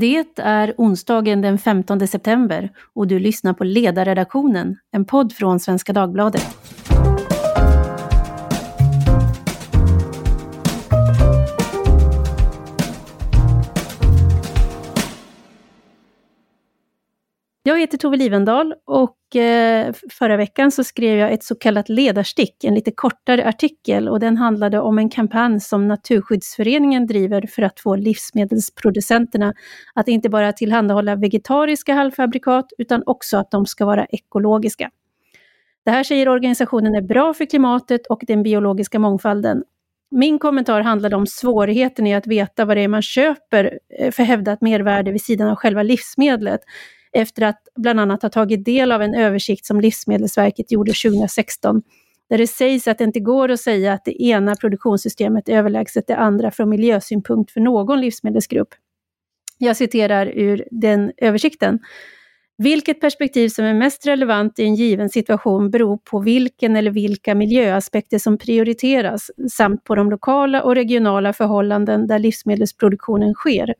Det är onsdagen den 15 september och du lyssnar på Ledarredaktionen, en podd från Svenska Dagbladet. Jag heter Tove Livendal och eh, förra veckan så skrev jag ett så kallat ledarstick, en lite kortare artikel och den handlade om en kampanj som Naturskyddsföreningen driver för att få livsmedelsproducenterna att inte bara tillhandahålla vegetariska halvfabrikat utan också att de ska vara ekologiska. Det här säger organisationen är bra för klimatet och den biologiska mångfalden. Min kommentar handlade om svårigheten i att veta vad det är man köper eh, för hävdat mervärde vid sidan av själva livsmedlet efter att bland annat ha tagit del av en översikt som Livsmedelsverket gjorde 2016, där det sägs att det inte går att säga att det ena produktionssystemet är överlägset det andra från miljösynpunkt för någon livsmedelsgrupp. Jag citerar ur den översikten. Vilket perspektiv som är mest relevant i en given situation beror på vilken eller vilka miljöaspekter som prioriteras samt på de lokala och regionala förhållanden där livsmedelsproduktionen sker.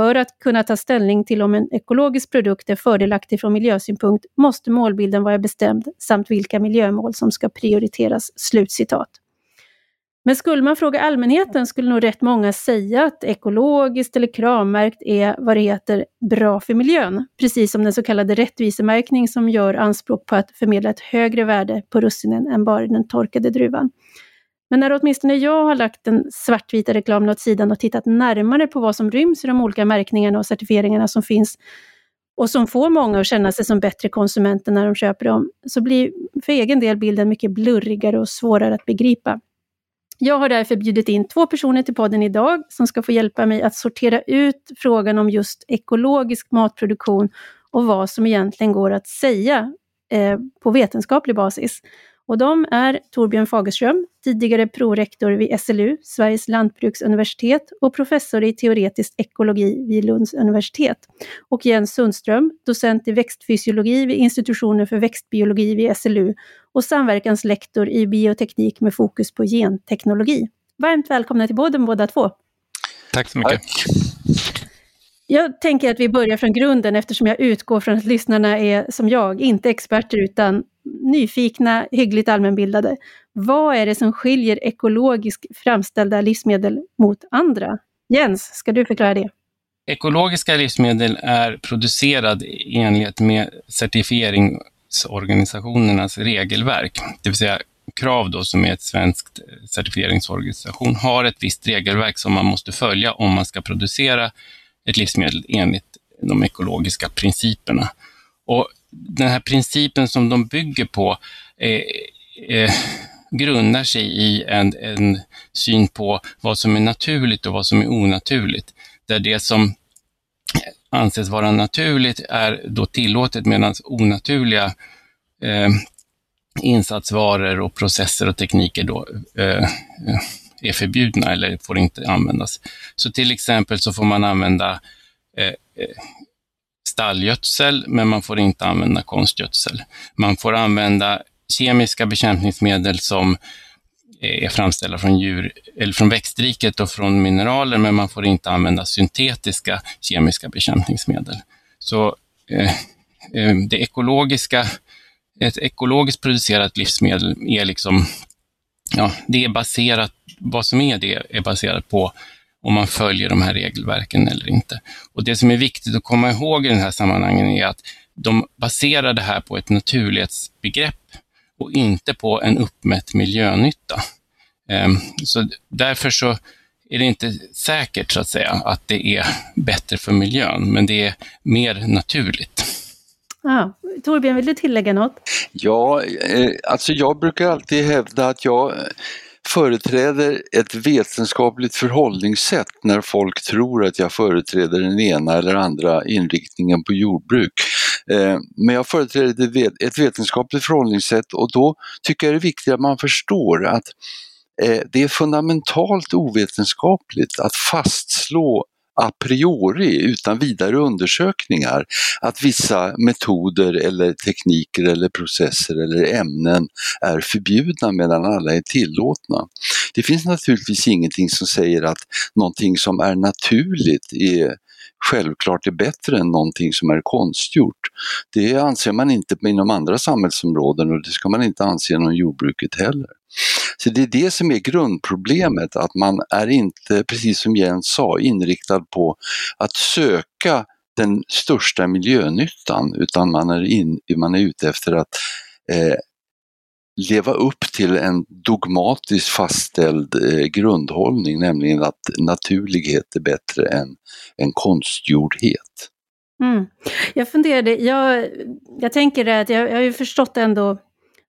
För att kunna ta ställning till om en ekologisk produkt är fördelaktig från miljösynpunkt måste målbilden vara bestämd samt vilka miljömål som ska prioriteras." Slutcitat. Men skulle man fråga allmänheten skulle nog rätt många säga att ekologiskt eller kravmärkt är vad det heter bra för miljön, precis som den så kallade rättvisemärkning som gör anspråk på att förmedla ett högre värde på russinen än bara den torkade druvan. Men när åtminstone jag har lagt den svartvita reklamen åt sidan och tittat närmare på vad som ryms i de olika märkningarna och certifieringarna som finns och som får många att känna sig som bättre konsumenter när de köper dem, så blir för egen del bilden mycket blurrigare och svårare att begripa. Jag har därför bjudit in två personer till podden idag som ska få hjälpa mig att sortera ut frågan om just ekologisk matproduktion och vad som egentligen går att säga eh, på vetenskaplig basis. Och de är Torbjörn Fagerström, tidigare prorektor vid SLU, Sveriges lantbruksuniversitet och professor i teoretisk ekologi vid Lunds universitet. Och Jens Sundström, docent i växtfysiologi vid institutionen för växtbiologi vid SLU och samverkanslektor i bioteknik med fokus på genteknologi. Varmt välkomna till båda, båda två. Tack så mycket. Tack. Jag tänker att vi börjar från grunden eftersom jag utgår från att lyssnarna är som jag, inte experter utan nyfikna, hyggligt allmänbildade. Vad är det som skiljer ekologiskt framställda livsmedel mot andra? Jens, ska du förklara det? Ekologiska livsmedel är producerade i enlighet med certifieringsorganisationernas regelverk, det vill säga Krav då, som är ett svenskt certifieringsorganisation, har ett visst regelverk som man måste följa om man ska producera ett livsmedel enligt de ekologiska principerna. Och den här principen som de bygger på eh, eh, grundar sig i en, en syn på vad som är naturligt och vad som är onaturligt. Där det som anses vara naturligt är då tillåtet medan onaturliga eh, insatsvaror och processer och tekniker då eh, är förbjudna eller får inte användas. Så till exempel så får man använda eh, eh stallgödsel, men man får inte använda konstgödsel. Man får använda kemiska bekämpningsmedel som eh, är framställda från, djur, eller från växtriket och från mineraler, men man får inte använda syntetiska kemiska bekämpningsmedel. Så eh, eh det ekologiska, ett ekologiskt producerat livsmedel är liksom, ja, det är baserat, vad som är det är baserat på om man följer de här regelverken eller inte. Och Det som är viktigt att komma ihåg i den här sammanhangen är att de baserar det här på ett naturlighetsbegrepp och inte på en uppmätt miljönytta. Ehm, så därför så är det inte säkert så att säga att det är bättre för miljön, men det är mer naturligt. Ah, Torbjörn, vill du tillägga något? Ja, eh, alltså jag brukar alltid hävda att jag företräder ett vetenskapligt förhållningssätt när folk tror att jag företräder den ena eller andra inriktningen på jordbruk. Eh, men jag företräder ett vetenskapligt förhållningssätt och då tycker jag det är viktigt att man förstår att eh, det är fundamentalt ovetenskapligt att fastslå a priori, utan vidare undersökningar, att vissa metoder eller tekniker eller processer eller ämnen är förbjudna medan alla är tillåtna. Det finns naturligtvis ingenting som säger att någonting som är naturligt är självklart är bättre än någonting som är konstgjort. Det anser man inte inom andra samhällsområden och det ska man inte anse inom jordbruket heller. Så det är det som är grundproblemet, att man är inte, precis som Jens sa, inriktad på att söka den största miljönyttan utan man är, in, man är ute efter att eh, leva upp till en dogmatiskt fastställd eh, grundhållning, nämligen att naturlighet är bättre än, än konstgjordhet. Mm. Jag funderade, jag, jag tänker att jag, jag har ju förstått ändå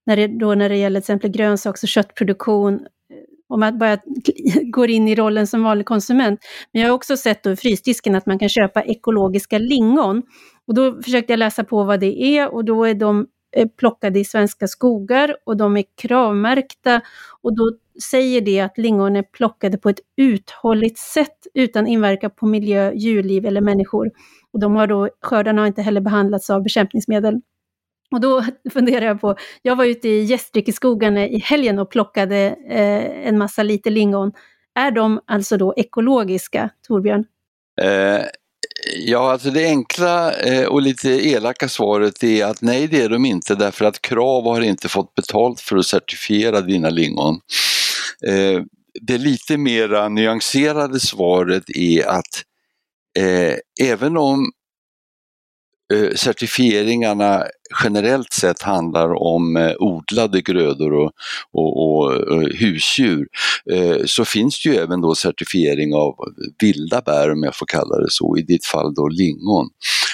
när det, då när det gäller till exempel grönsaks och köttproduktion, eh, om man bara går in i rollen som vanlig konsument. Men jag har också sett då i frysdisken att man kan köpa ekologiska lingon. Och då försökte jag läsa på vad det är och då är de eh, plockade i svenska skogar och de är kravmärkta och då säger det att lingon är plockade på ett uthålligt sätt utan inverkan på miljö, djurliv eller människor. Och de har då, skördarna har inte heller behandlats av bekämpningsmedel. Och då funderar jag på, jag var ute i Gästrikeskogen i helgen och plockade eh, en massa liter lingon. Är de alltså då ekologiska, Torbjörn? Eh, ja, alltså det enkla eh, och lite elaka svaret är att nej, det är de inte därför att Krav har inte fått betalt för att certifiera dina lingon. Eh, det lite mera nyanserade svaret är att eh, även om Eh, certifieringarna generellt sett handlar om eh, odlade grödor och, och, och, och husdjur så finns det ju även då certifiering av vilda bär om jag får kalla det så, i ditt fall då lingon.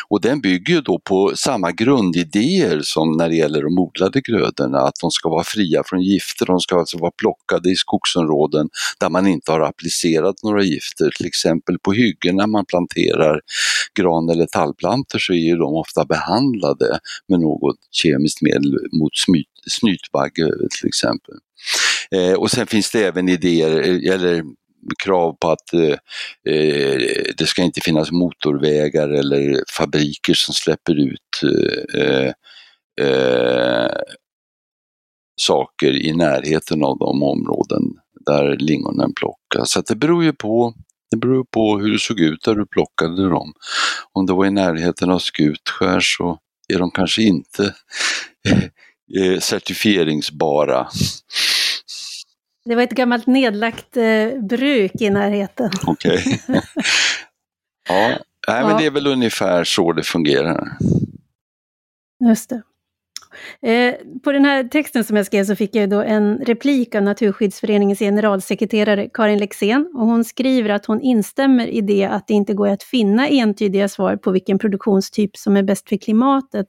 Och den bygger ju då på samma grundidéer som när det gäller de odlade grödorna, att de ska vara fria från gifter, de ska alltså vara plockade i skogsområden där man inte har applicerat några gifter, till exempel på hyggen när man planterar gran eller tallplantor så är ju de ofta behandlade med något kemiskt medel mot snytbagge till exempel. Eh, och sen finns det även idéer, eh, eller krav på att eh, eh, det ska inte finnas motorvägar eller fabriker som släpper ut eh, eh, eh saker i närheten av de områden där lingonen plockas. Så det beror ju på det beror på hur det såg ut där du plockade dem. Om det var i närheten av Skutskär så är de kanske inte eh, certifieringsbara. Det var ett gammalt nedlagt eh, bruk i närheten. Okej. Okay. ja, Nej, men det är väl ungefär så det fungerar. Just det. Eh, på den här texten som jag skrev så fick jag då en replik av Naturskyddsföreningens generalsekreterare Karin Lexén och hon skriver att hon instämmer i det att det inte går att finna entydiga svar på vilken produktionstyp som är bäst för klimatet.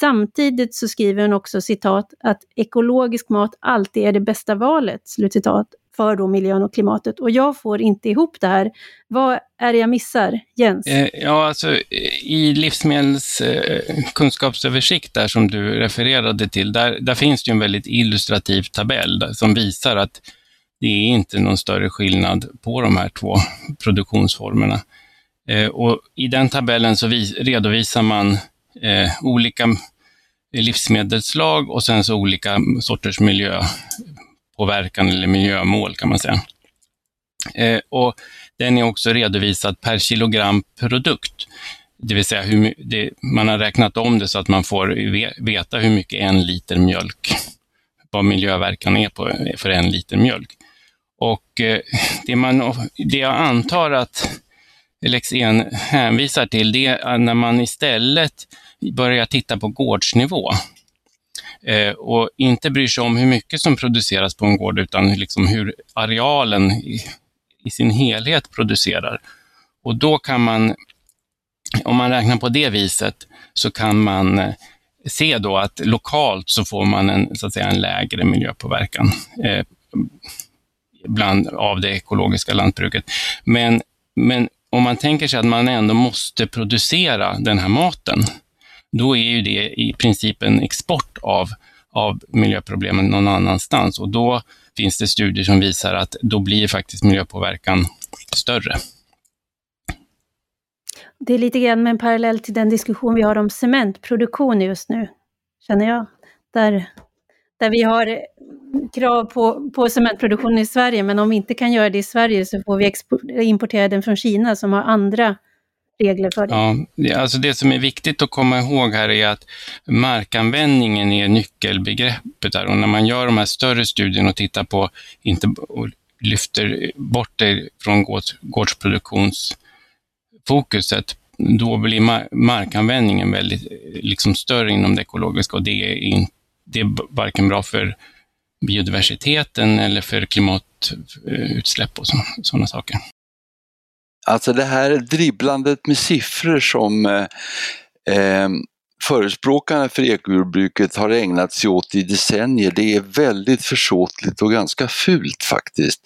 Samtidigt så skriver hon också citat att ekologisk mat alltid är det bästa valet, slutcitat, för då miljön och klimatet. Och jag får inte ihop det här. Vad är det jag missar, Jens? Eh, ja, alltså i livsmedelskunskapsöversikt eh, där som du refererade till, där, där finns det en väldigt illustrativ tabell som visar att det är inte någon större skillnad på de här två produktionsformerna. Eh, och I den tabellen så redovisar man olika livsmedelslag och sen så olika sorters miljö påverkan eller miljömål kan man säga. Eh, och den är också redovisad per kilogram produkt. Det vill säga hur det, man har räknat om det så att man får veta hur mycket en liter mjölk, vad miljöverkan är på, för en liter mjölk. Och eh, det, man, det jag antar att Lexén hänvisar till, det är när man istället börjar titta på gårdsnivå eh, och inte bryr sig om hur mycket som produceras på en gård, utan liksom hur arealen i, i sin helhet producerar. Och då kan man, om man räknar på det viset, så kan man eh, se då att lokalt så får man en, så att säga, en lägre miljöpåverkan eh, bland, av det ekologiska lantbruket. Men, men om man tänker sig att man ändå måste producera den här maten, då är ju det i princip en export av, av miljöproblemen någon annanstans och då finns det studier som visar att då blir faktiskt miljöpåverkan större. Det är lite grann med en parallell till den diskussion vi har om cementproduktion just nu, känner jag. Där, där vi har krav på, på cementproduktion i Sverige, men om vi inte kan göra det i Sverige så får vi importera den från Kina som har andra regler för det? Ja, alltså det som är viktigt att komma ihåg här är att markanvändningen är nyckelbegreppet där och när man gör de här större studierna och tittar på, inte, och lyfter bort det från gårds, gårdsproduktionsfokuset, då blir markanvändningen väldigt liksom större inom det ekologiska och det är, in, det är varken bra för biodiversiteten eller för klimatutsläpp eh, och sådana saker. Alltså det här dribblandet med siffror som eh, eh, förespråkarna för ekojordbruket har ägnat sig åt i decennier, det är väldigt försåtligt och ganska fult faktiskt.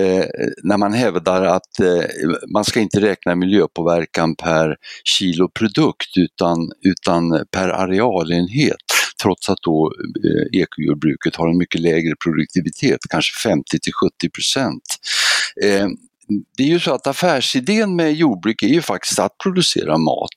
Eh, när man hävdar att eh, man ska inte räkna miljöpåverkan per kilo produkt utan, utan per arealenhet trots att då eh, ekojordbruket har en mycket lägre produktivitet, kanske 50 till 70 procent. Eh, det är ju så att affärsidén med jordbruk är ju faktiskt att producera mat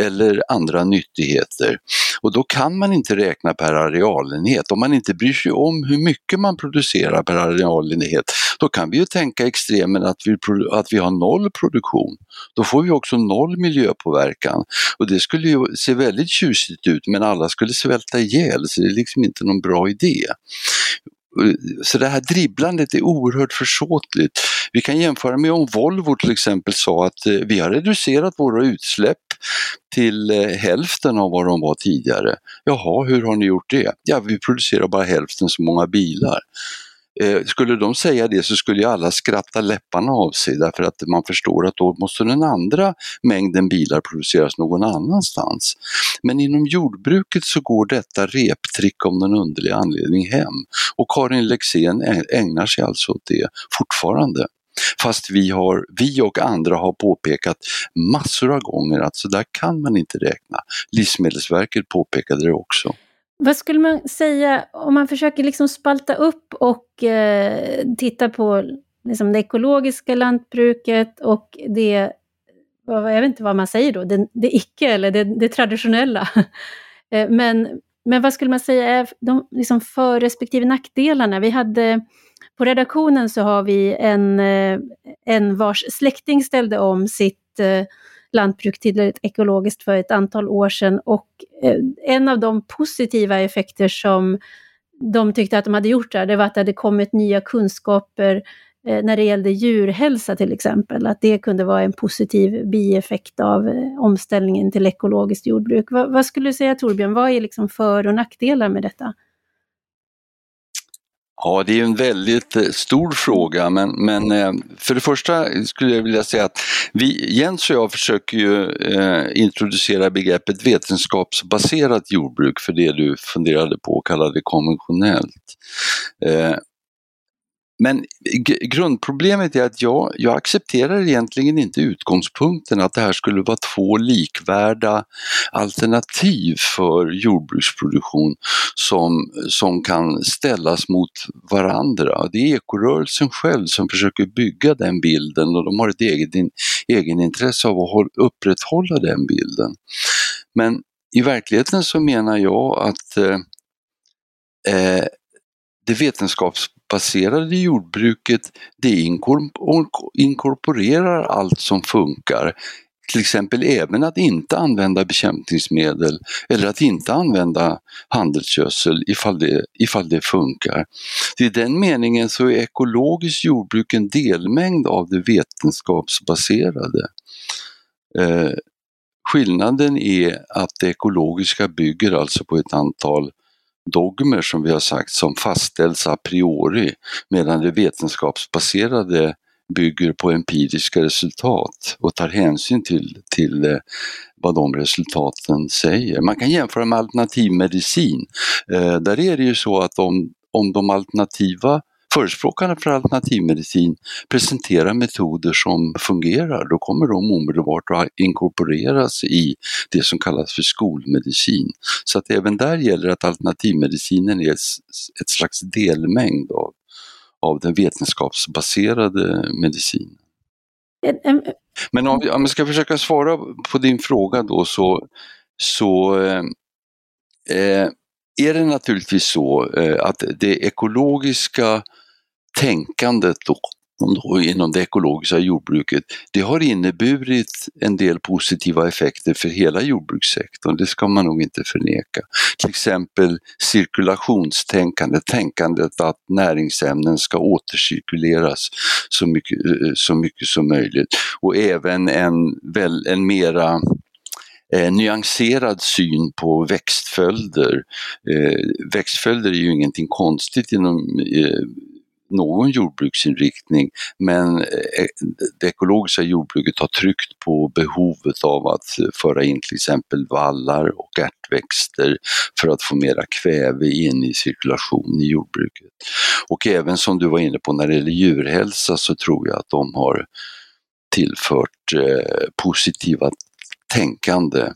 eller andra nyttigheter. Och då kan man inte räkna per arealenhet. Om man inte bryr sig om hur mycket man producerar per arealenhet, då kan vi ju tänka extremen att vi, att vi har noll produktion. Då får vi också noll miljöpåverkan. Och det skulle ju se väldigt tjusigt ut men alla skulle svälta ihjäl så det är liksom inte någon bra idé. Så det här dribblandet är oerhört försåtligt. Vi kan jämföra med om Volvo till exempel sa att eh, vi har reducerat våra utsläpp till eh, hälften av vad de var tidigare. Jaha, hur har ni gjort det? Ja, vi producerar bara hälften så många bilar. Eh, skulle de säga det så skulle ju alla skratta läpparna av sig därför att man förstår att då måste den andra mängden bilar produceras någon annanstans. Men inom jordbruket så går detta reptrick om någon underlig anledning hem och Karin Lexén ägnar sig alltså åt det fortfarande. Fast vi, har, vi och andra har påpekat massor av gånger att så där kan man inte räkna. Livsmedelsverket påpekade det också. Vad skulle man säga om man försöker liksom spalta upp och eh, titta på liksom det ekologiska lantbruket och det, jag vet inte vad man säger då, det, det icke eller det, det traditionella. Eh, men, men vad skulle man säga är de liksom för respektive nackdelarna? Vi hade på redaktionen så har vi en, eh, en vars släkting ställde om sitt eh, lantbruk till ett ekologiskt för ett antal år sedan och eh, en av de positiva effekter som de tyckte att de hade gjort där, det var att det hade kommit nya kunskaper eh, när det gällde djurhälsa till exempel, att det kunde vara en positiv bieffekt av eh, omställningen till ekologiskt jordbruk. Vad, vad skulle du säga Torbjörn, vad är liksom för och nackdelar med detta? Ja, det är en väldigt eh, stor fråga men, men eh, för det första skulle jag vilja säga att vi, Jens och jag försöker ju eh, introducera begreppet vetenskapsbaserat jordbruk för det du funderade på och kallade konventionellt. Men grundproblemet är att jag, jag accepterar egentligen inte utgångspunkten att det här skulle vara två likvärda alternativ för jordbruksproduktion som, som kan ställas mot varandra. Det är ekorörelsen själv som försöker bygga den bilden och de har ett eget in, egenintresse av att upprätthålla den bilden. Men i verkligheten så menar jag att eh, eh det vetenskaps baserade jordbruket det inkorporerar allt som funkar. Till exempel även att inte använda bekämpningsmedel eller att inte använda handelsgödsel ifall det, ifall det funkar. I den meningen så är ekologiskt jordbruk en delmängd av det vetenskapsbaserade. Eh, skillnaden är att det ekologiska bygger alltså på ett antal dogmer som vi har sagt som fastställs a priori medan det vetenskapsbaserade bygger på empiriska resultat och tar hänsyn till, till eh, vad de resultaten säger. Man kan jämföra med alternativmedicin. Eh, där är det ju så att om, om de alternativa Förespråkarna för alternativmedicin presenterar metoder som fungerar, då kommer de omedelbart att inkorporeras i det som kallas för skolmedicin. Så att även där gäller att alternativmedicinen är ett slags delmängd av, av den vetenskapsbaserade medicinen. Men om, om jag ska försöka svara på din fråga då så, så eh, eh är det naturligtvis så eh, att det ekologiska tänkandet då, inom det ekologiska jordbruket, det har inneburit en del positiva effekter för hela jordbrukssektorn, det ska man nog inte förneka. Till exempel cirkulationstänkande, tänkandet att näringsämnen ska återcirkuleras så mycket, eh, så mycket som möjligt och även en, väl, en mera eh, nyanserad syn på växtföljder. Eh, växtföljder är ju ingenting konstigt inom eh, någon jordbruksinriktning men eh, det ekologiska jordbruket har tryckt på behovet av att föra in till exempel vallar och ärtväxter för att få mera kväve in i cirkulation i jordbruket. Och även som du var inne på när det gäller djurhälsa så tror jag att de har tillfört eh, positiva tänkande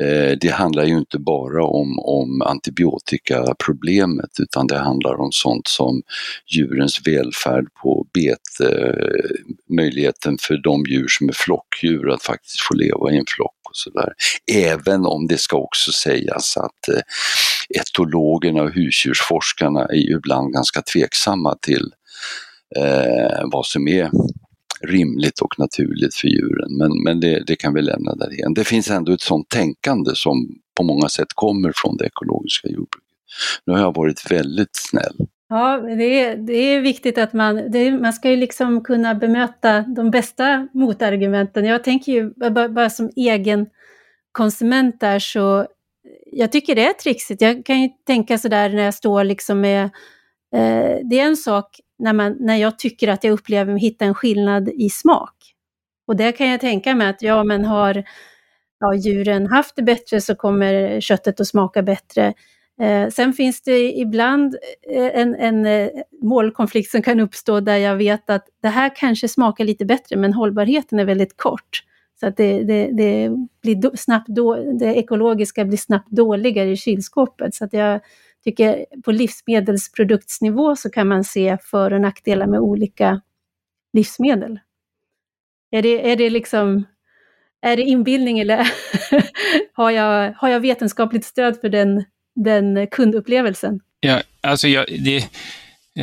Eh, det handlar ju inte bara om, om antibiotikaproblemet utan det handlar om sånt som djurens välfärd på bete, eh, möjligheten för de djur som är flockdjur att faktiskt få leva i en flock och sådär. Även om det ska också sägas att eh, etologerna och husdjursforskarna är ju ibland ganska tveksamma till eh, vad som är rimligt och naturligt för djuren. Men, men det, det kan vi lämna därhen. Det finns ändå ett sådant tänkande som på många sätt kommer från det ekologiska jordbruket. Nu har jag varit väldigt snäll. Ja, det är, det är viktigt att man, det, man ska ju liksom kunna bemöta de bästa motargumenten. Jag tänker ju bara, bara som egen konsument där så, jag tycker det är trixigt. Jag kan ju tänka sådär när jag står liksom med, eh, det är en sak när, man, när jag tycker att jag upplever mig hitta en skillnad i smak. Och det kan jag tänka mig att, ja men har ja, djuren haft det bättre så kommer köttet att smaka bättre. Eh, sen finns det ibland eh, en, en eh, målkonflikt som kan uppstå där jag vet att det här kanske smakar lite bättre men hållbarheten är väldigt kort. Så att det, det, det blir do, snabbt då, det ekologiska blir snabbt dåligare i kylskåpet. Så att jag, tycker på livsmedelsproduktsnivå så kan man se för och nackdelar med olika livsmedel. Är det, är det liksom är det inbildning eller har, jag, har jag vetenskapligt stöd för den, den kundupplevelsen? Ja, alltså jag, det,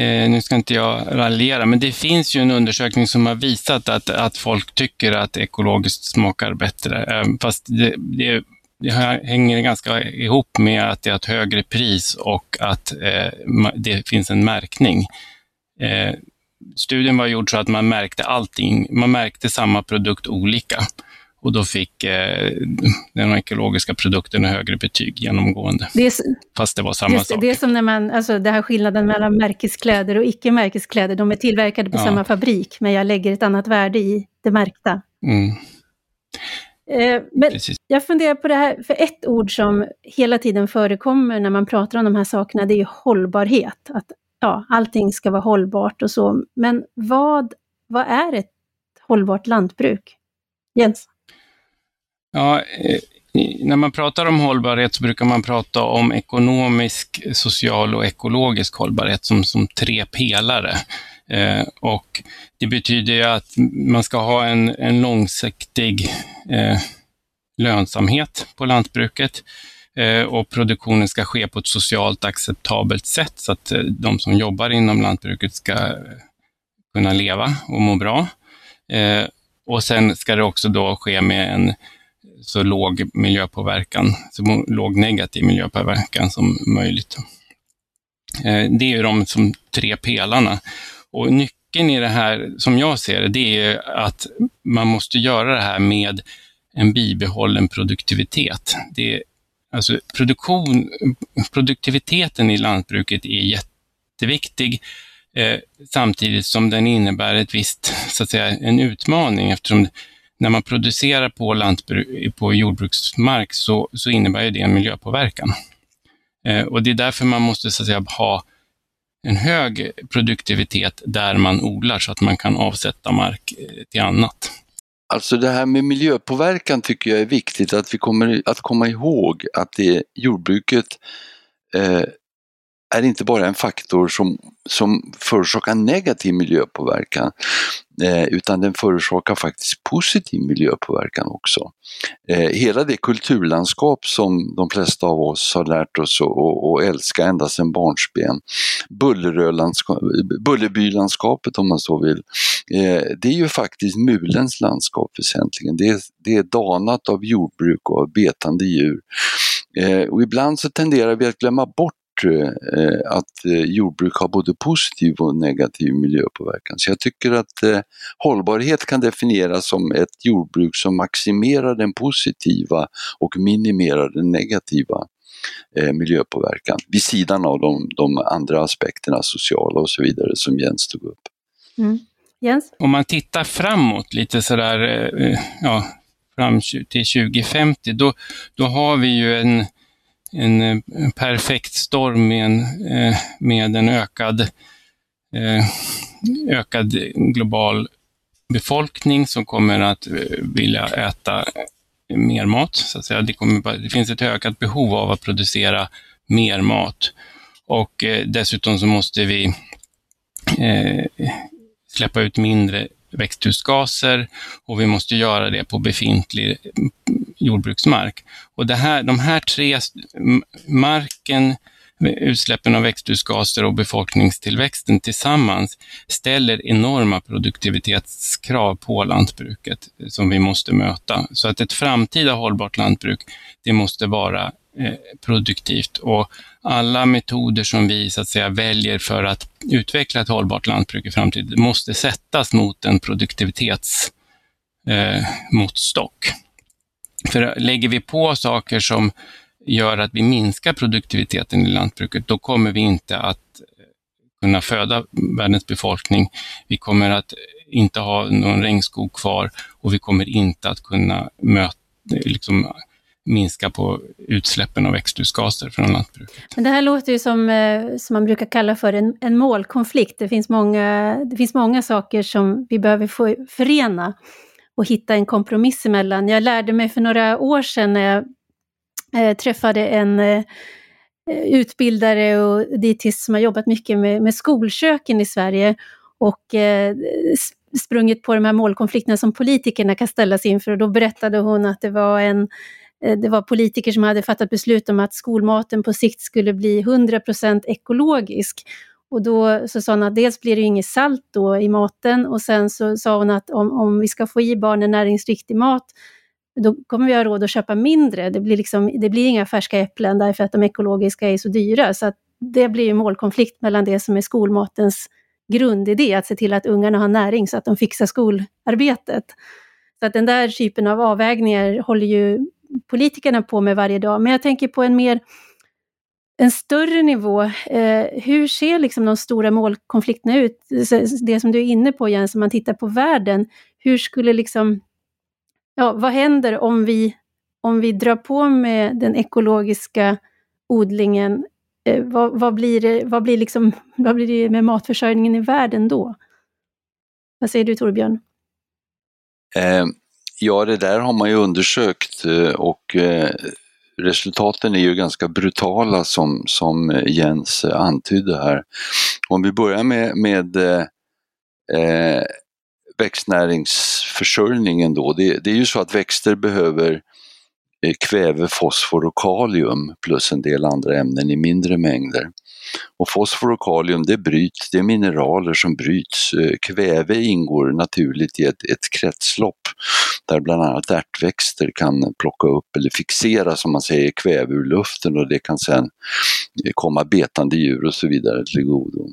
eh, nu ska inte jag raljera, men det finns ju en undersökning som har visat att, att folk tycker att ekologiskt smakar bättre. Eh, fast det, det det hänger ganska ihop med att det är ett högre pris och att eh, det finns en märkning. Eh, studien var gjord så att man märkte allting. Man märkte samma produkt olika och då fick eh, den ekologiska produkten högre betyg genomgående. Det är, fast det var samma det, sak. Det är som när man, alltså det här skillnaden mellan märkeskläder och icke-märkeskläder. De är tillverkade på ja. samma fabrik, men jag lägger ett annat värde i det märkta. Mm. Eh, men Precis. jag funderar på det här, för ett ord som hela tiden förekommer när man pratar om de här sakerna, det är ju hållbarhet. Att ja, allting ska vara hållbart och så. Men vad, vad är ett hållbart lantbruk? Jens? Ja, eh, när man pratar om hållbarhet så brukar man prata om ekonomisk, social och ekologisk hållbarhet som, som tre pelare. Eh, och det betyder ju att man ska ha en, en långsiktig eh, lönsamhet på lantbruket eh, och produktionen ska ske på ett socialt acceptabelt sätt så att eh, de som jobbar inom lantbruket ska eh, kunna leva och må bra. Eh, och sen ska det också då ske med en så låg miljöpåverkan, så låg negativ miljöpåverkan som möjligt. Eh, det är ju de som tre pelarna. Och nyckeln i det här, som jag ser det, det är att man måste göra det här med en bibehållen produktivitet. Det alltså produktion, produktiviteten i lantbruket är jätteviktig eh, samtidigt som den innebär ett visst, så att säga, en utmaning eftersom när man producerar på, lantbruk, på jordbruksmark så, så innebär det en miljöpåverkan. Eh, och det är därför man måste så att säga, ha en hög produktivitet där man odlar så att man kan avsätta mark eh, till annat. Alltså det här med miljöpåverkan tycker jag är viktigt att vi kommer att komma ihåg att det, jordbruket eh, är inte bara en faktor som, som förorsakar negativ miljöpåverkan. Eh, utan den förorsakar faktiskt positiv miljöpåverkan också. Eh, hela det kulturlandskap som de flesta av oss har lärt oss att älska ända sedan barnsben, Bullerbylandskapet om man så vill, eh, det är ju faktiskt mulens landskap väsentligen. Det är, det är danat av jordbruk och av betande djur. Och ibland så tenderar vi att glömma bort att eh, jordbruk har både positiv och negativ miljöpåverkan. Så jag tycker att eh, hållbarhet kan definieras som ett jordbruk som maximerar den positiva och minimerar den negativa eh, miljöpåverkan vid sidan av de, de, andra aspekterna, sociala och så vidare, som Jens tog upp. Mm. Jens? Om man tittar framåt lite sådär, eh, ja, fram till 2050, då, då har vi ju en, en, eh, en perfekt storm med en, eh, med en ökad, eh, ökad global befolkning som kommer att vilja äta mer mat. Så att säga. Det, kommer, det finns ett ökat behov av att producera mer mat. Och eh, dessutom så måste vi eh, släppa ut mindre växthusgaser och vi måste göra det på befintlig jordbruksmark. Och det här, de här tre, marken, utsläppen av växthusgaser och befolkningstillväxten tillsammans ställer enorma produktivitetskrav på lantbruket eh, som vi måste möta. Så att ett framtida hållbart lantbruk, det måste vara eh, produktivt och alla metoder som vi så att säga väljer för att utveckla ett hållbart lantbruk i framtiden måste sättas mot en produktivitetsmåttstock. Eh, för lägger vi på saker som gör att vi minskar produktiviteten i lantbruket, då kommer vi inte att eh, kunna föda världens befolkning. Vi kommer att inte ha någon regnskog kvar och vi kommer inte att kunna möta, liksom, minska på utsläppen av växthusgaser från lantbruket. Men det här låter ju som, eh, som man brukar kalla för en, en målkonflikt. Det finns, många, det finns många saker som vi behöver få förena och hitta en kompromiss emellan. Jag lärde mig för några år sedan när jag eh, träffade en eh, utbildare och dietist som har jobbat mycket med, med skolköken i Sverige och eh, sprungit på de här målkonflikterna som politikerna kan ställas inför och då berättade hon att det var en eh, det var politiker som hade fattat beslut om att skolmaten på sikt skulle bli 100% ekologisk. Och då så sa hon att dels blir det inget salt då i maten och sen så sa hon att om, om vi ska få i barnen näringsriktig mat då kommer vi ha råd att köpa mindre. Det blir, liksom, det blir inga färska äpplen därför att de ekologiska är så dyra. Så det blir ju målkonflikt mellan det som är skolmatens grundidé, att se till att ungarna har näring så att de fixar skolarbetet. Så att den där typen av avvägningar håller ju politikerna på med varje dag. Men jag tänker på en mer en större nivå, eh, hur ser liksom de stora målkonflikterna ut? Det som du är inne på Jens, om man tittar på världen, hur skulle liksom ja, vad händer om vi, om vi drar på med den ekologiska odlingen? Eh, vad, vad, blir det, vad, blir liksom, vad blir det med matförsörjningen i världen då? Vad säger du Torbjörn? Eh, ja, det där har man ju undersökt eh, och eh, resultaten är ju ganska brutala som, som Jens antydde här. Om vi börjar med, med eh, eh växtnäringsförsörjningen då, det, det, är ju så att växter behöver Eh, kväve, fosfor och kalium plus en del andra ämnen i mindre mängder. Och fosfor och kalium det bryts, det är mineraler som bryts. Eh, kväve ingår naturligt i ett, ett kretslopp där bland annat ärtväxter kan plocka upp eller fixera som man säger kväve ur luften och det kan sedan eh, komma betande djur och så vidare till godo.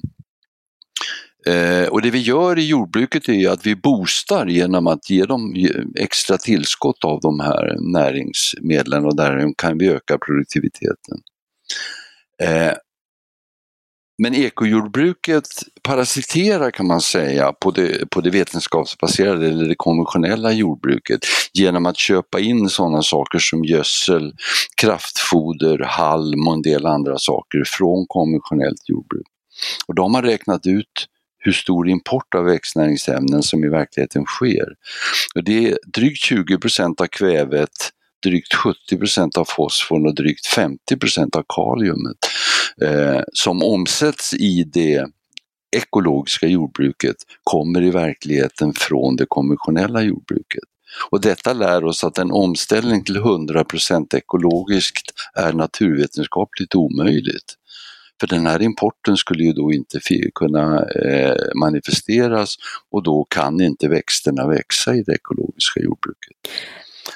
Eh, och det vi gör i jordbruket är att vi boostar genom att ge dem extra tillskott av de här näringsmedlen och därigenom kan vi öka produktiviteten. Eh, men ekojordbruket parasiterar kan man säga på det, på det vetenskapsbaserade eller det konventionella jordbruket genom att köpa in sådana saker som gödsel, kraftfoder, halm och en del andra saker från konventionellt jordbruk. Och då har man räknat ut hur stor import av växtnäringsämnen som i verkligheten sker. Och det är drygt 20 procent av kvävet, drygt 70 procent av fosforn och drygt 50 procent av kaliumet eh, som omsätts i det ekologiska jordbruket kommer i verkligheten från det konventionella jordbruket. Och detta lär oss att en omställning till 100% ekologiskt är naturvetenskapligt omöjligt. För den här importen skulle ju då inte kunna eh, manifesteras och då kan inte växterna växa i det ekologiska jordbruket.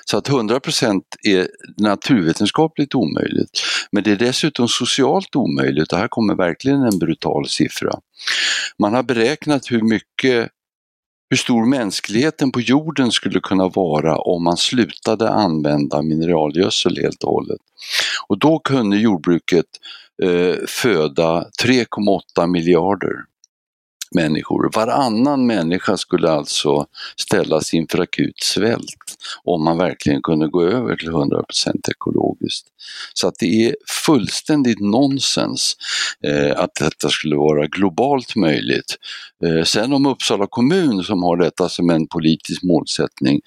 Så att 100% är naturvetenskapligt omöjligt. Men det är dessutom socialt omöjligt och här kommer verkligen en brutal siffra. Man har beräknat hur mycket hur stor mänskligheten på jorden skulle kunna vara om man slutade använda mineralgödsel helt och hållet. Och då kunde jordbruket Eh, föda 3,8 miljarder människor. Varannan människa skulle alltså ställas inför akut svält om man verkligen kunde gå över till 100% ekologiskt. Så att det är fullständigt nonsens eh, att detta skulle vara globalt möjligt. Eh, sen om Uppsala kommun som har detta som en politisk målsättning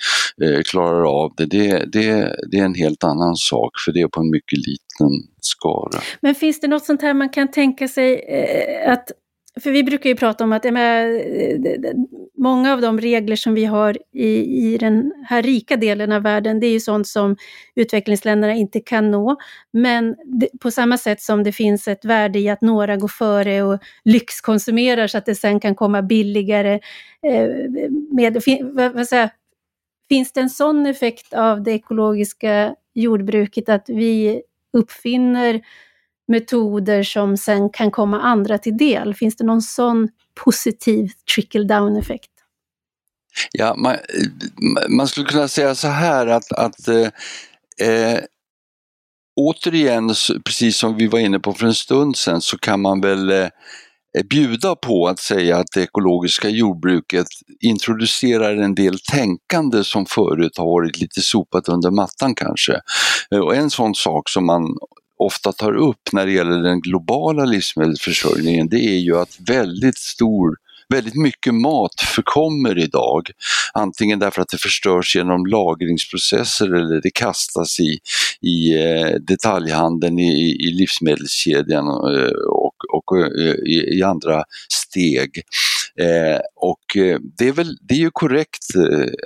eh, klarar av det, det, det, det är en helt annan sak för det är på en mycket liten skara. Men finns det något sånt här man kan tänka sig eh, att för vi brukar ju prata om att med, eh, många av de regler som vi har i, i den här rika delen av världen, det är ju sånt som utvecklingsländerna inte kan nå. Men det, på samma sätt som det finns ett värde i att några går före och lyxkonsumerar så att det sen kan komma billigare. Eh, med, vad, vad säger, finns det en sån effekt av det ekologiska jordbruket att vi uppfinner metoder som sen kan komma andra till del? Finns det någon sån positiv trickle down effekt? Ja, man, eh, man, skulle kunna säga så här att, att eh, eh, återigen, precis som vi var inne på för en stund sedan, så kan man väl eh, eh, bjuda på att säga att det ekologiska jordbruket introducerar en del tänkande som förut har varit lite sopat under mattan kanske. Eh, och en sån sak som man ofta tar upp när det gäller den globala livsmedelsförsörjningen, det är ju att väldigt stor Väldigt mycket mat förkommer idag, antingen därför att det förstörs genom lagringsprocesser eller det kastas i, i eh, detaljhandeln, i, i livsmedelskedjan eh, och, och eh, i, i andra steg. Eh, och det är, väl, det är ju korrekt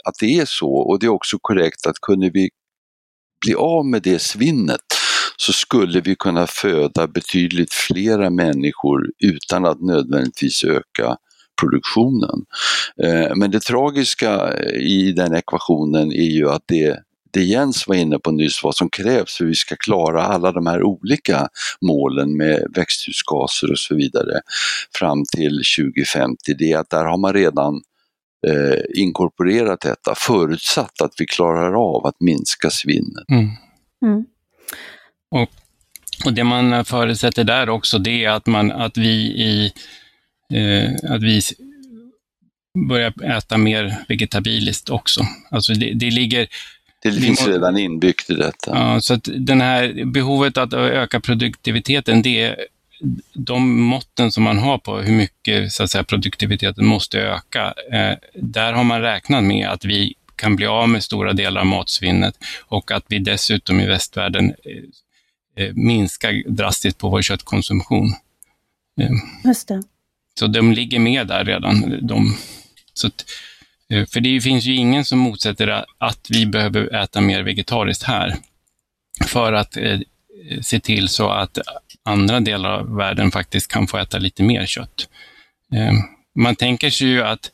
att det är så och det är också korrekt att kunde vi bli av med det svinnet så skulle vi kunna föda betydligt flera människor utan att nödvändigtvis öka produktionen. Eh, men det tragiska i den ekvationen är ju att det det Jens var inne på nyss, vad som krävs för att vi ska klara alla de här olika målen med växthusgaser och så vidare fram till 2050, det är att där har man redan eh, inkorporerat detta, förutsatt att vi klarar av att minska svinnet. Mm. Mm. Och, och det man förutsätter där också, det är att, man, att vi i eh, att vi börjar äta mer vegetabiliskt också. Alltså det, det ligger det finns må, redan inbyggt i detta. Ja, så att den här behovet att öka produktiviteten, det är de måtten som man har på hur mycket så att säga, produktiviteten måste öka. Eh, där har man räknat med att vi kan bli av med stora delar av matsvinnet och att vi dessutom i västvärlden eh, minska drastiskt på vår köttkonsumtion. Eh, Just det. Så de ligger med där redan. De, så att, eh, för det finns ju ingen som motsätter att vi behöver äta mer vegetariskt här. För att eh, se till så att andra delar av världen faktiskt kan få äta lite mer kött. Eh, man tänker sig ju att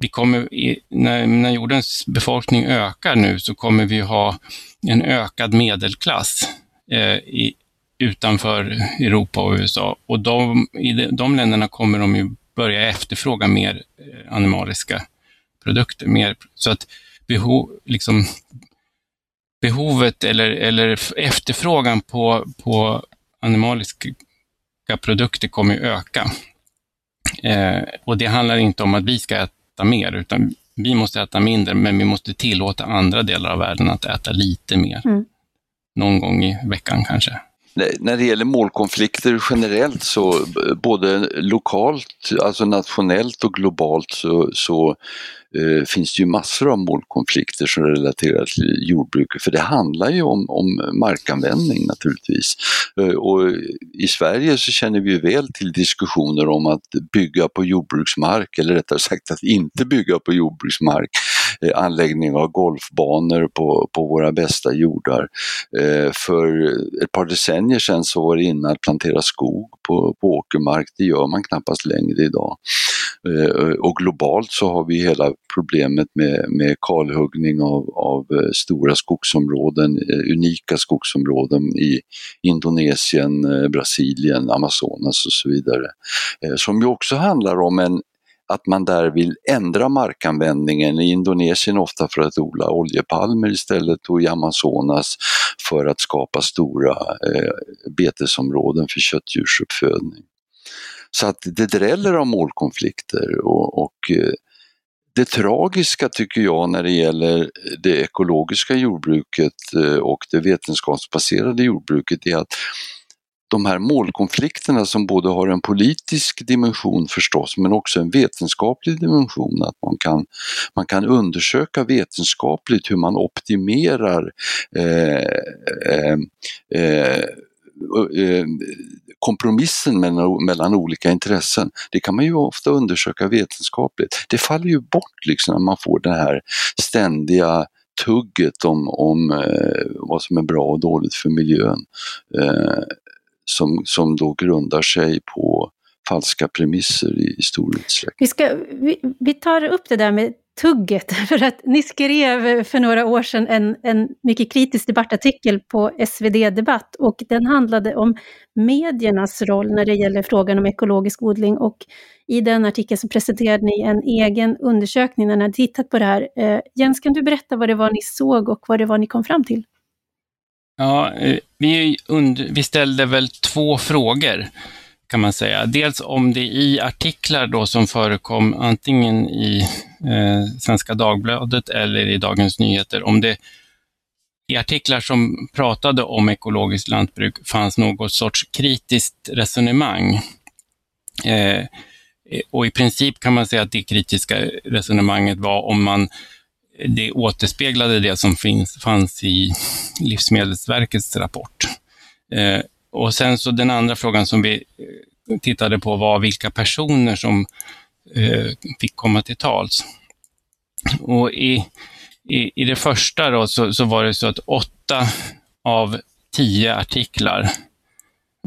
vi kommer, när, när jordens befolkning ökar nu så kommer vi ha en ökad medelklass eh, Eh, i, utanför Europa och USA. Och de, i de, de länderna kommer de ju börja efterfråga mer eh, animaliska produkter. Mer, så att behov, liksom, behovet eller, eller efterfrågan på, på animaliska produkter kommer att öka. Eh, och det handlar inte om att vi ska äta mer, utan vi måste äta mindre, men vi måste tillåta andra delar av världen att äta lite mer. Mm någon gång i veckan kanske. När det gäller målkonflikter generellt så både lokalt, alltså nationellt och globalt så, så eh, finns det ju massor av målkonflikter som relaterar till jordbruket, för det handlar ju om, om markanvändning naturligtvis. Eh, och I Sverige så känner vi ju väl till diskussioner om att bygga på jordbruksmark, eller rättare sagt att inte bygga på jordbruksmark, eh, Eh, anläggning av golfbanor på, på våra bästa jordar. Eh, för ett par decennier sedan så var det inne att plantera skog på, på åkermark, det gör man knappast längre idag. Eh, och globalt så har vi hela problemet med, med kalhuggning av, av eh, stora skogsområden, eh, unika skogsområden i Indonesien, eh, Brasilien, Amazonas och så vidare. Som ju också handlar om en, att man där vill ändra markanvändningen. I Indonesien ofta för att odla oljepalmer istället och i Amazonas för att skapa stora eh, betesområden för köttdjursuppfödning. Så att det dräller av målkonflikter och, och eh, det tragiska tycker jag när det gäller det ekologiska jordbruket eh, och det vetenskapsbaserade jordbruket är att de här målkonflikterna som både har en politisk dimension förstås men också en vetenskaplig dimension, att man kan, man kan undersöka vetenskapligt hur man optimerar eh, eh, eh, eh, kompromissen mellan, mellan olika intressen, det kan man ju ofta undersöka vetenskapligt. Det faller ju bort liksom när man får det här ständiga tugget om, om eh, vad som är bra och dåligt för miljön. Eh, som, som då grundar sig på falska premisser i, i stor utsträckning. Vi, ska, vi, vi tar upp det där med tugget, för att ni skrev för några år sedan en, en mycket kritisk debattartikel på SvD Debatt och den handlade om mediernas roll när det gäller frågan om ekologisk odling och i den artikeln så presenterade ni en egen undersökning när ni hade tittat på det här. Eh, Jens, kan du berätta vad det var ni såg och vad det var ni kom fram till? Ja, eh, vi, vi, vi ställde väl två frågor kan man säga. Dels om det i artiklar då som förekom antingen i eh, Svenska Dagbladet eller i Dagens Nyheter, om det i artiklar som pratade om ekologiskt lantbruk fanns något sorts kritiskt resonemang. Eh, och i princip kan man säga att det kritiska resonemanget var om man det återspeglade det som finns, fanns i Livsmedelsverkets rapport. Eh, och sen så den andra frågan som vi eh, tittade på var vilka personer som eh, fick komma till tals. Och i, i, i det första då så, så var det så att åtta av tio artiklar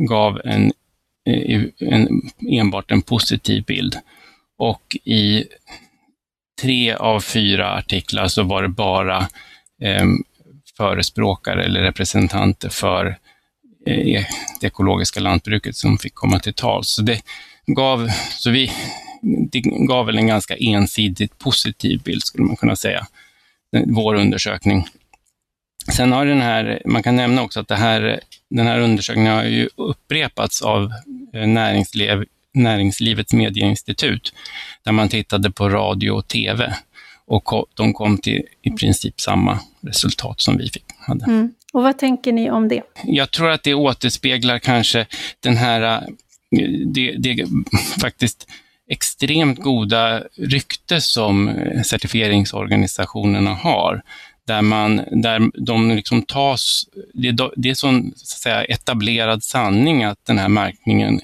gav en, eh, en, enbart en positiv bild. Och i tre av fyra artiklar så var det bara eh, förespråkare eller representanter för eh, det ekologiska lantbruket som fick komma till tals. Så det gav, så vi, det gav väl en ganska ensidigt positiv bild, skulle man kunna säga, vår undersökning. Sen har den här, man kan nämna också att det här, den här undersökningen har ju upprepats av eh, näringsliv, Näringslivets medieinstitut, där man tittade på radio och TV. Och de kom till i princip samma resultat som vi fick, hade. Mm. Och vad tänker ni om det? Jag tror att det återspeglar kanske den här, det, det faktiskt extremt goda rykte som certifieringsorganisationerna har där, man, där de liksom tas, det, det är sån så att säga, etablerad sanning att den här märkningen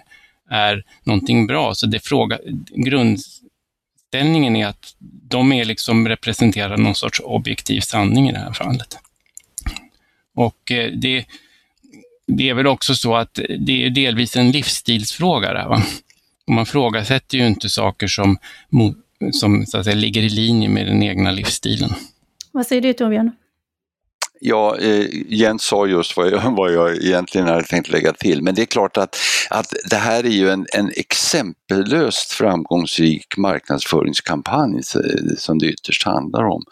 är någonting bra. Så det fråga, grundställningen är att de är liksom representerar någon sorts objektiv sanning i det här fallet. Och eh, det, det är väl också så att det är delvis en livsstilsfråga. Där, va? Och man frågasätter ju inte saker som, som så att säga, ligger i linje med den egna livsstilen. Vad säger du Torbjörn? Ja, eh, Jens sa just vad jag, vad jag egentligen hade tänkt lägga till, men det är klart att, att det här är ju en, en exempellöst framgångsrik marknadsföringskampanj eh, som det ytterst handlar om.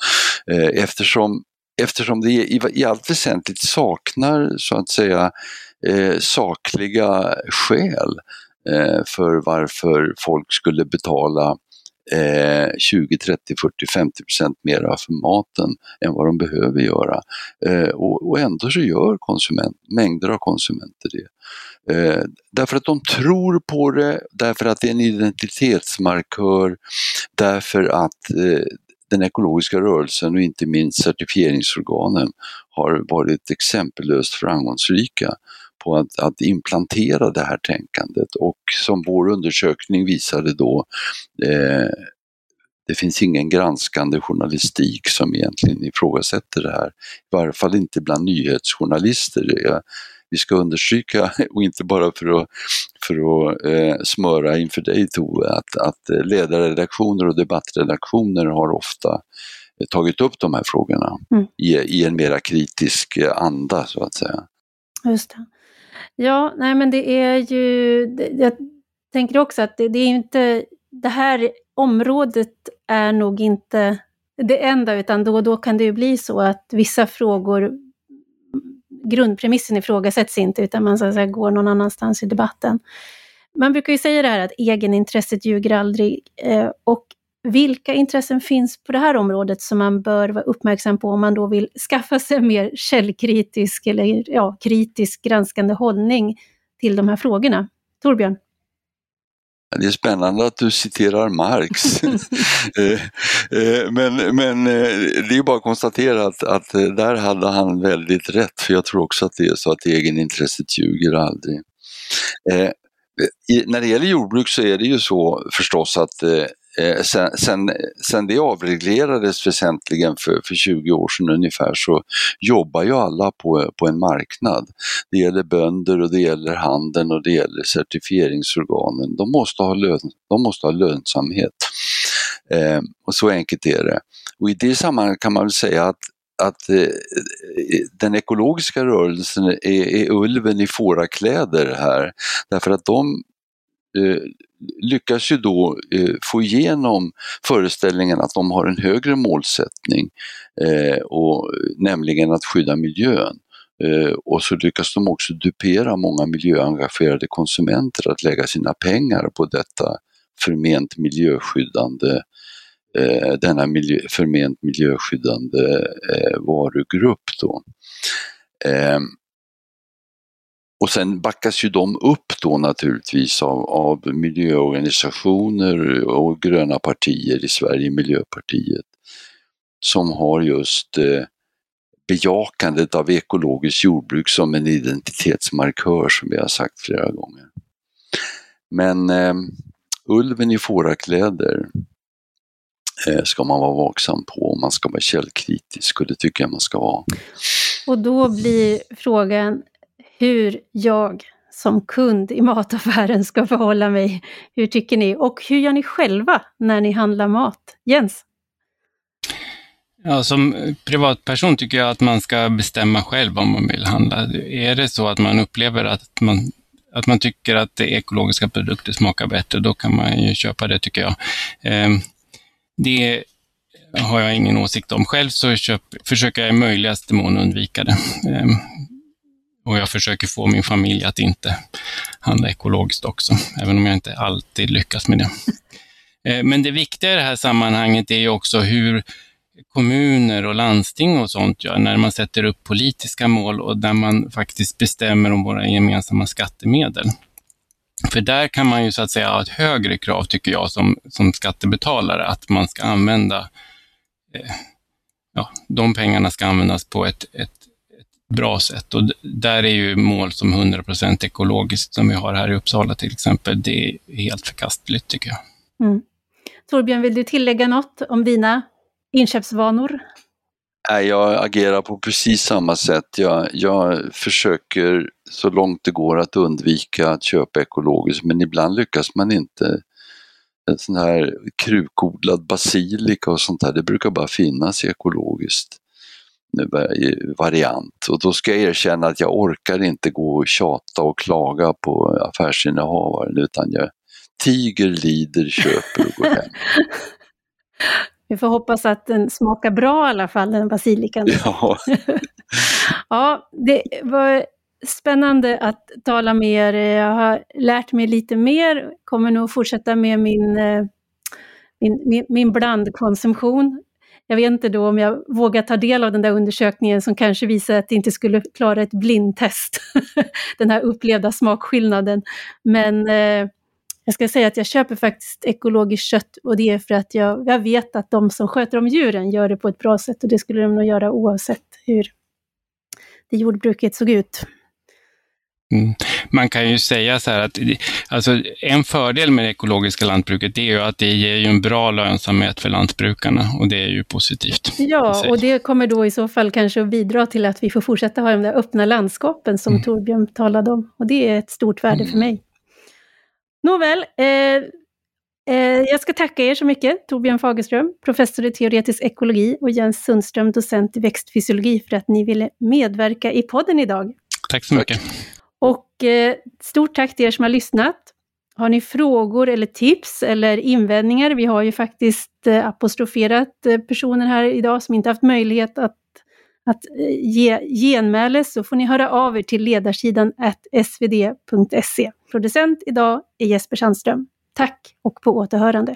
Eh, eftersom, eftersom det i, i allt väsentligt saknar så att säga eh, sakliga skäl eh, för varför folk skulle betala eh, 20, 30, 40, 50 procent mera för maten än vad de behöver göra. Eh, och, och, ändå så gör konsument, mängder av konsumenter det. Eh, därför att de tror på det, därför att det är en identitetsmarkör, därför att eh, den ekologiska rörelsen och inte minst certifieringsorganen har varit exempellöst framgångsrika på att, att implantera det här tänkandet och som vår undersökning visade då eh, det finns ingen granskande journalistik som egentligen ifrågasätter det här. I varje fall inte bland nyhetsjournalister. Vi ska understryka, och inte bara för att, för att eh, smöra inför dig Tove, att, att ledarredaktioner och debattredaktioner har ofta eh, tagit upp de här frågorna mm. i, i en mera kritisk anda så att säga. Just det. Ja, nej men det är ju, jag tänker också att det, det är inte, det här området är nog inte det enda, utan då och då kan det ju bli så att vissa frågor, grundpremissen ifrågasätts inte, utan man så att säga, går någon annanstans i debatten. Man brukar ju säga det här att egenintresset ljuger aldrig, eh, och vilka intressen finns på det här området som man bör vara uppmärksam på om man då vill skaffa sig mer källkritisk eller ja, kritisk granskande hållning till de här frågorna? Torbjörn? Det är spännande att du citerar Marx. Eh, eh, men, men eh, det är bara att konstatera att, att där hade han väldigt rätt, för jag tror också att det är så att egenintresset ljuger aldrig. när det gäller jordbruk så är det ju så förstås att Eh, Eh, sen, sen, sen det avreglerades väsentligen för, för 20 år sedan ungefär så jobbar ju alla på, på en marknad. Det gäller bönder och det gäller handeln och det gäller certifieringsorganen. De måste ha, lön, de måste ha lönsamhet. Eh, och så enkelt är det. Och i det sammanhanget kan man väl säga att att eh, den ekologiska rörelsen är, är ulven i fårakläder här. Därför att de eh, lyckas ju då eh, få igenom föreställningen att de har en högre målsättning, eh, och, nämligen att skydda miljön. Eh, och så lyckas de också dupera många miljöengagerade konsumenter att lägga sina pengar på detta förment miljöskyddande eh, denna miljö, förment miljöskyddande eh, varugrupp. Då. Ehm, och sen backas ju de upp då naturligtvis av, av miljöorganisationer och gröna partier i Sverige, Miljöpartiet, som har just eh, bejakandet av ekologiskt jordbruk som en identitetsmarkör som vi har sagt flera gånger. Men eh, ulven i fårakläder eh, ska man vara vaksam på om man ska vara källkritisk och det tycker jag man ska vara. Och då blir frågan, hur jag som kund i mataffären ska förhålla mig. Hur tycker ni? Och hur gör ni själva när ni handlar mat? Jens? Ja, som privatperson tycker jag att man ska bestämma själv om man vill handla. Är det så att man upplever att man, att man tycker att det ekologiska produkter smakar bättre, då kan man ju köpa det tycker jag. Ehm, det har jag ingen åsikt om. Själv så köp, försöker jag i möjligaste mån undvika det. Ehm, och jag försöker få min familj att inte handla ekologiskt också, även om jag inte alltid lyckas med det. Eh, men det viktiga i det här sammanhanget är ju också hur kommuner och landsting och sånt gör när man sätter upp politiska mål och där man faktiskt bestämmer om våra gemensamma skattemedel. För där kan man ju så att säga ha ett högre krav, tycker jag, som, som skattebetalare, att man ska använda, eh, ja, de pengarna ska användas på ett, ett bra sätt. Och där är ju mål som 100% ekologiskt, som vi har här i Uppsala till exempel, det är helt förkastligt tycker jag. Mm. Torbjörn, vill du tillägga något om dina inköpsvanor? Jag agerar på precis samma sätt. Jag, jag försöker så långt det går att undvika att köpa ekologiskt, men ibland lyckas man inte. En sån här krukodlad basilika och sånt där, det brukar bara finnas ekologiskt variant och då ska jag erkänna att jag orkar inte gå och tjata och klaga på affärsinnehavaren utan jag tiger, lider, köper och går hem. Vi får hoppas att den smakar bra i alla fall, den basilikan. Ja. ja, det var spännande att tala med er. Jag har lärt mig lite mer, kommer nog fortsätta med min, eh, min, min, min blandkonsumtion jag vet inte då om jag vågar ta del av den där undersökningen som kanske visar att det inte skulle klara ett blindtest, den här upplevda smakskillnaden. Men eh, Jag ska säga att jag köper faktiskt ekologiskt kött och det är för att jag, jag vet att de som sköter om djuren gör det på ett bra sätt och det skulle de nog göra oavsett hur det jordbruket såg ut. Mm. Man kan ju säga så här att alltså, en fördel med det ekologiska lantbruket det är ju att det ger ju en bra lönsamhet för lantbrukarna och det är ju positivt. Ja, och det kommer då i så fall kanske att bidra till att vi får fortsätta ha de där öppna landskapen som mm. Torbjörn talade om. Och det är ett stort värde mm. för mig. Nåväl, eh, eh, jag ska tacka er så mycket, Torbjörn Fagerström, professor i teoretisk ekologi och Jens Sundström, docent i växtfysiologi, för att ni ville medverka i podden idag. Tack så mycket. Och eh, stort tack till er som har lyssnat. Har ni frågor eller tips eller invändningar? Vi har ju faktiskt eh, apostroferat eh, personer här idag som inte haft möjlighet att, att eh, ge genmäle, så får ni höra av er till ledarsidan svd.se. Producent idag är Jesper Sandström. Tack och på återhörande.